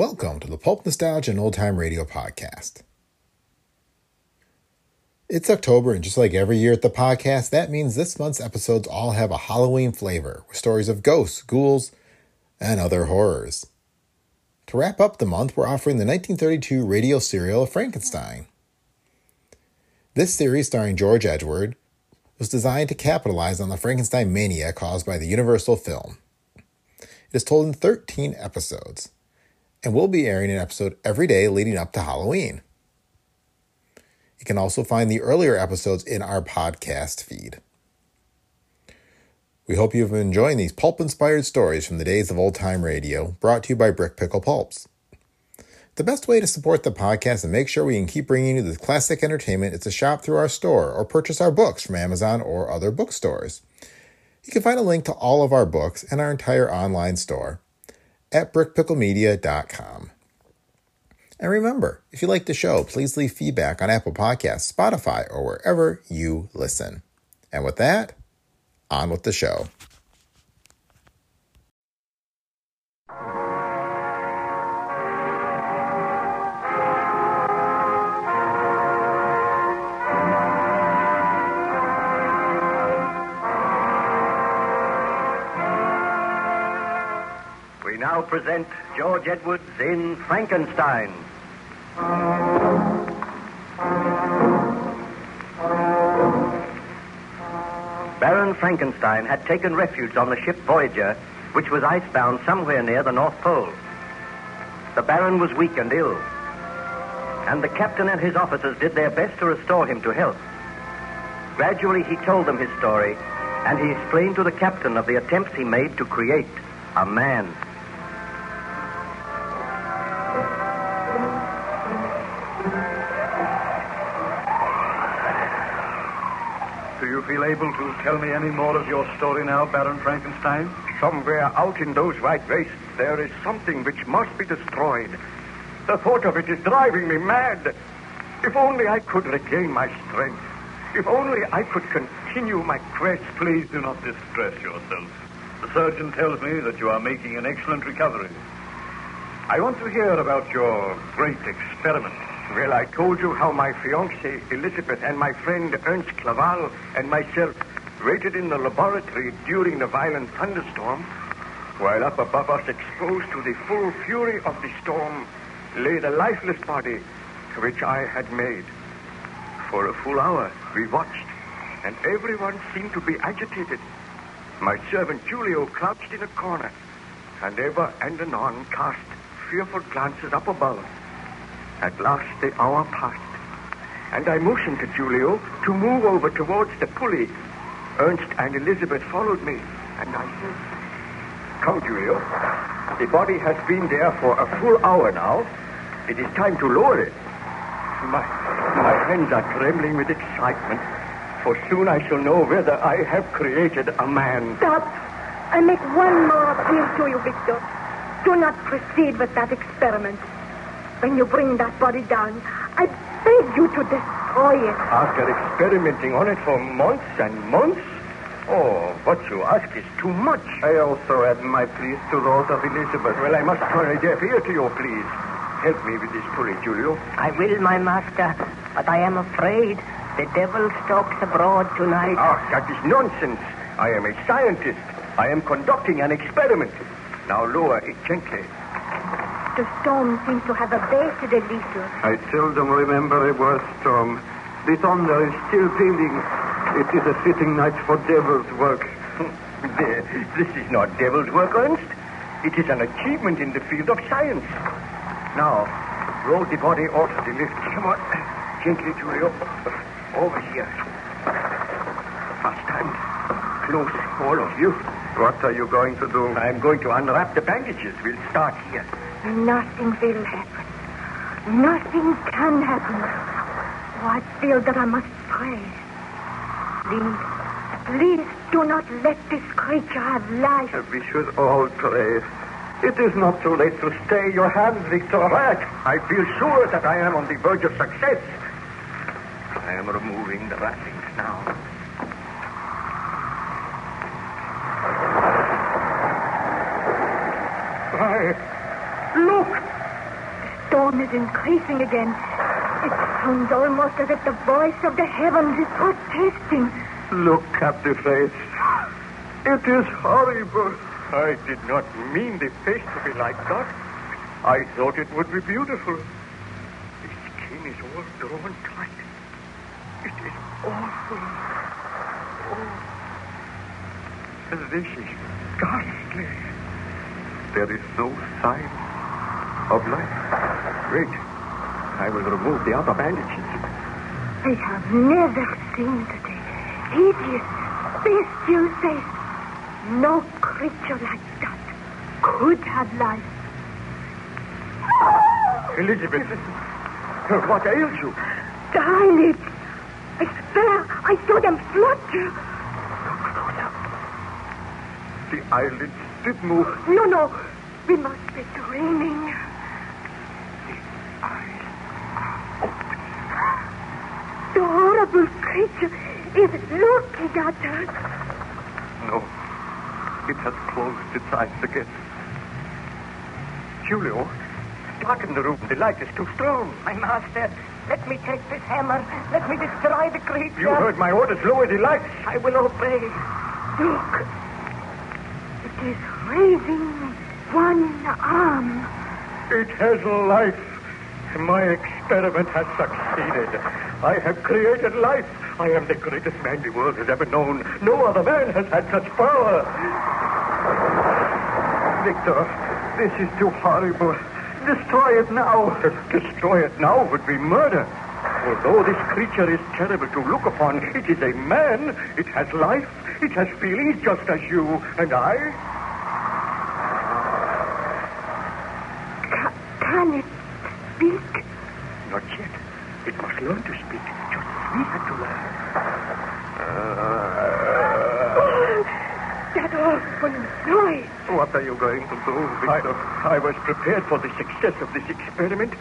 Welcome to the Pulp Nostalgia and Old Time Radio podcast. It's October, and just like every year at the podcast, that means this month's episodes all have a Halloween flavor with stories of ghosts, ghouls, and other horrors. To wrap up the month, we're offering the 1932 radio serial Frankenstein. This series, starring George Edward, was designed to capitalize on the Frankenstein mania caused by the Universal film. It is told in 13 episodes and we'll be airing an episode every day leading up to Halloween. You can also find the earlier episodes in our podcast feed. We hope you've been enjoying these pulp inspired stories from the days of old time radio, brought to you by Brick Pickle Pulps. The best way to support the podcast and make sure we can keep bringing you the classic entertainment is to shop through our store or purchase our books from Amazon or other bookstores. You can find a link to all of our books and our entire online store at brickpicklemedia.com. And remember, if you like the show, please leave feedback on Apple Podcasts, Spotify, or wherever you listen. And with that, on with the show. Now present George Edwards in Frankenstein. Baron Frankenstein had taken refuge on the ship Voyager, which was icebound somewhere near the North Pole. The Baron was weak and ill, and the captain and his officers did their best to restore him to health. Gradually, he told them his story, and he explained to the captain of the attempts he made to create a man. You feel able to tell me any more of your story now, Baron Frankenstein? Somewhere out in those white wastes, there is something which must be destroyed. The thought of it is driving me mad. If only I could regain my strength. If only I could continue my quest. Please do not distress yourself. The surgeon tells me that you are making an excellent recovery. I want to hear about your great experiment. Well, I told you how my fiancée, Elizabeth, and my friend Ernst Clerval and myself waited in the laboratory during the violent thunderstorm, while up above us, exposed to the full fury of the storm, lay the lifeless body which I had made. For a full hour, we watched, and everyone seemed to be agitated. My servant Julio crouched in a corner, and ever and anon cast fearful glances up above. At last the hour passed, and I motioned to Julio to move over towards the pulley. Ernst and Elizabeth followed me, and I said, Come, Julio. The body has been there for a full hour now. It is time to lower it. My, my hands are trembling with excitement, for soon I shall know whether I have created a man. Stop. I make one more appeal to you, Victor. Do not proceed with that experiment. When you bring that body down, I beg you to destroy it. After experimenting on it for months and months? Oh, what you ask is too much. I also add my pleas to those of Elizabeth. Well, I must turn a deaf ear to your pleas. Help me with this pulley, Julio. I will, my master, but I am afraid the devil stalks abroad tonight. Ah, that is nonsense. I am a scientist. I am conducting an experiment. Now lower it gently. The storm seems to have abated a little. I seldom remember a worse storm. The thunder is still pealing. It is a fitting night for devil's work. this is not devil's work, Ernst. It is an achievement in the field of science. Now, roll the body out of the lift. Come on. Gently, Julio. Over here. Fast time. Close, all of you. What are you going to do? I'm going to unwrap the bandages. We'll start here. Nothing will happen. Nothing can happen. Oh, I feel that I must pray. Please, please do not let this creature have life. We should all pray. It is not too late to stay your hand, Victor. I feel sure that I am on the verge of success. I am removing the wrappings now. Why, look! vibration is increasing again. It sounds almost as if the voice of the heavens is protesting. Look at the face. It is horrible. I did not mean the face to be like that. I thought it would be beautiful. The skin is all drawn tight. It is awful. Oh. This is ghastly. There is no sign of life. Wait. I will remove the other bandages. I have never seen such a hideous, bestial face. No creature like that could have life. Elizabeth, what ails you? The eyelids. I swear I saw them flutter. The eyelids did move. No, no. We must be dreaming. The horrible creature is looking at us. No. It has closed its eyes again. Julio, darken the room. The light is too strong. My master, let me take this hammer. Let me destroy the creature. You heard my orders. Lower the lights. I will obey. Look. It is raising one arm. It has life. My experiment has succeeded. I have created life. I am the greatest man the world has ever known. No other man has had such power. Victor, this is too horrible. Destroy it now. Destroy it now would be murder. Although this creature is terrible to look upon, it is a man. It has life. It has feelings just as you and I. Ca- can it speak? Not yet. It must learn to speak, just as we had to learn. That awful noise. What are you going to do, Victor? I, I was prepared for the success of this experiment.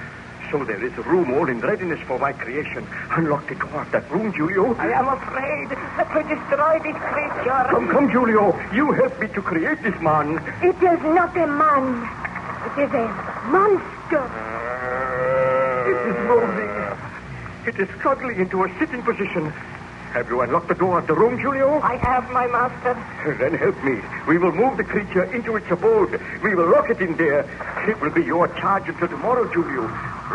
So there is a room all in readiness for my creation. Unlock the door of that room, Julio. I am afraid. Let me destroy this creature. Come, come, Julio. You help me to create this man. It is not a man. It is a monster. It is moving. It is struggling into a sitting position. Have you unlocked the door of the room, Julio? I have, my master. Then help me. We will move the creature into its abode. We will lock it in there. It will be your charge until tomorrow, Julio.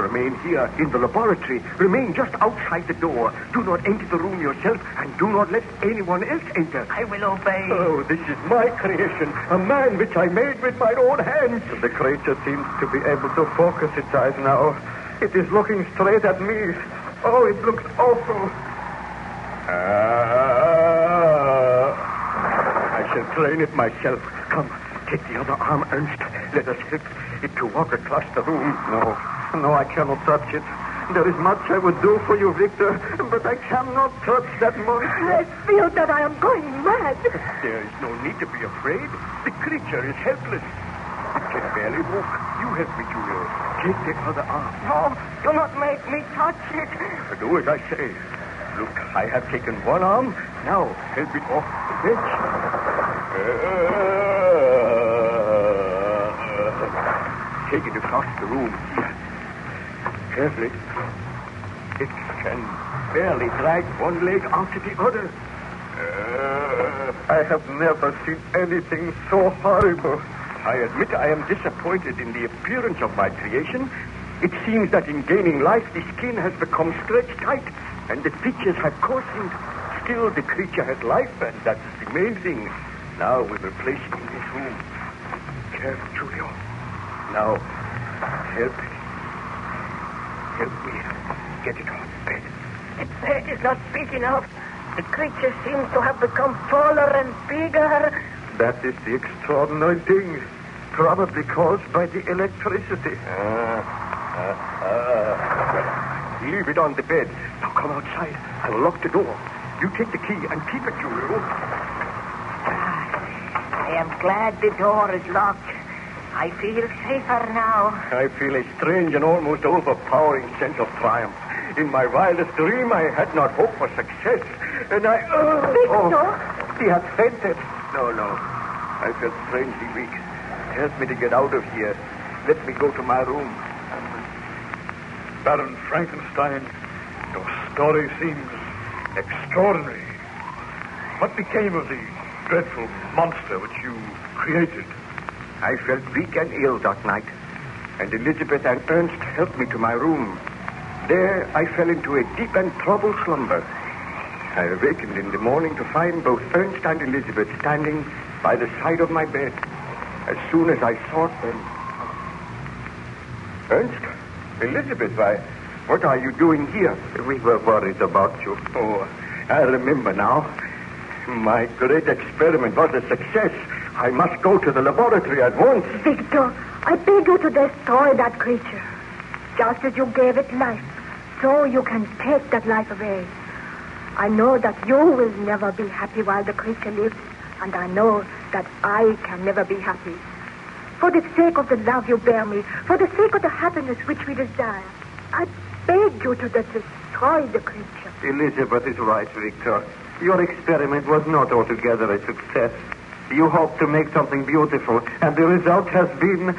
Remain here in the laboratory. Remain just outside the door. Do not enter the room yourself, and do not let anyone else enter. I will obey. Oh, this is my creation. A man which I made with my own hands. The creature seems to be able to focus its eyes now. It is looking straight at me. Oh, it looks awful. Ah. I shall train it myself. Come, take the other arm, Ernst. Let us help it to walk across the room. No, no, I cannot touch it. There is much I would do for you, Victor, but I cannot touch that monster. I feel that I am going mad. There is no need to be afraid. The creature is helpless. It can barely walk. You help me, Julio. Take the other arm. No, do not make me touch it. Do as I say. Look, I have taken one arm. Now, help it off the bench. Take it across the room. Carefully. It can barely drag one leg after the other. I have never seen anything so horrible. I admit I am disappointed in the appearance of my creation. It seems that in gaining life, the skin has become stretched tight and the features have coarsened. Still, the creature has life, and that's the main thing. Now we will place it in this room. Careful, Julio. Now, help me. Help me get it on the bed. The bed is not big enough. The creature seems to have become taller and bigger. That is the extraordinary thing. Probably caused by the electricity. Ah, ah, ah. Leave it on the bed. Now come outside. I will lock the door. You take the key and keep it, Julio. I am glad the door is locked. I feel safer now. I feel a strange and almost overpowering sense of triumph. In my wildest dream, I had not hoped for success. And I. Oh, Victor? Oh, he has fainted. No, no. I felt strangely weak. Help me to get out of here. Let me go to my room. Baron Frankenstein, your story seems extraordinary. What became of the dreadful monster which you created? I felt weak and ill that night, and Elizabeth and Ernst helped me to my room. There I fell into a deep and troubled slumber. I awakened in the morning to find both Ernst and Elizabeth standing by the side of my bed. As soon as I saw them. Ernst? Elizabeth, why, what are you doing here? We were worried about you. Oh, I remember now. My great experiment was a success. I must go to the laboratory at once. Victor, I beg you to destroy that creature. Just as you gave it life, so you can take that life away. I know that you will never be happy while the creature lives, and I know that I can never be happy. For the sake of the love you bear me, for the sake of the happiness which we desire, I beg you to destroy the creature. Elizabeth is right, Victor. Your experiment was not altogether a success. You hoped to make something beautiful, and the result has been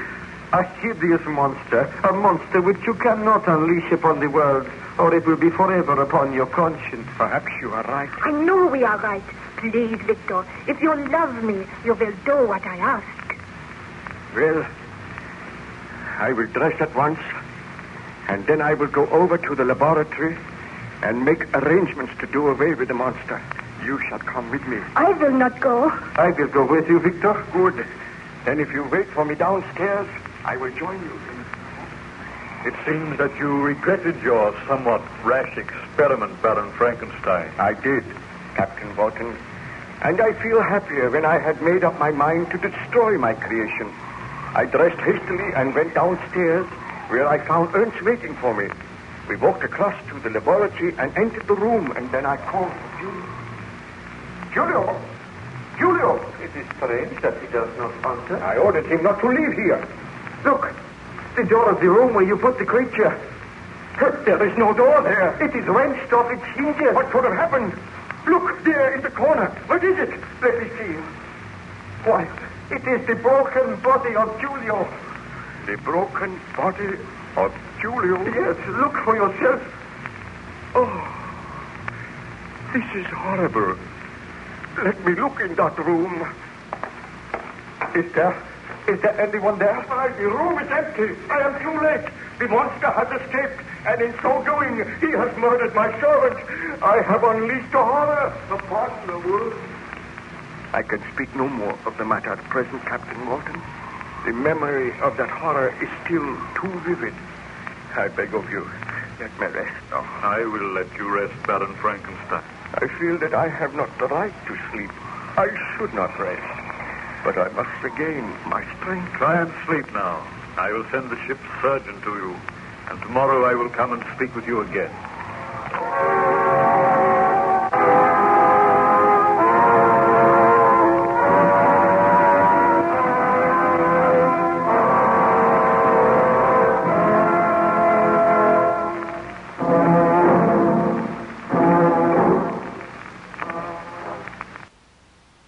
a hideous monster, a monster which you cannot unleash upon the world, or it will be forever upon your conscience. Perhaps you are right. I know we are right. Please, Victor, if you love me, you will do what I ask. Well, I will dress at once, and then I will go over to the laboratory and make arrangements to do away with the monster. You shall come with me. I will not go. I will go with you, Victor. Good. Then if you wait for me downstairs, I will join you. It seems that you regretted your somewhat rash experiment, Baron Frankenstein. I did, Captain Walton. And I feel happier when I had made up my mind to destroy my creation. I dressed hastily and went downstairs, where I found Ernst waiting for me. We walked across to the laboratory and entered the room, and then I called for Julio. Julio! Julio! It is strange that he does not answer. I ordered him not to leave here. Look, the door of the room where you put the creature. There is no door there. It is wrenched off its hinges. What could have happened? Look, there in the corner. What is it? Let me see. Why, it is the broken body of Julio. The broken body of Julio? Yes, look for yourself. Oh, this is horrible. Let me look in that room. Is there, is there anyone there? Why, the room is empty. I am too late. The monster has escaped, and in so doing, he has murdered my servant. I have unleashed a horror upon the world. I can speak no more of the matter at present, Captain Walton. The memory of that horror is still too vivid. I beg of you, let me rest now. I will let you rest, Baron Frankenstein. I feel that I have not the right to sleep. I should not rest. But I must regain my strength. Try and sleep now. I will send the ship's surgeon to you, and tomorrow I will come and speak with you again.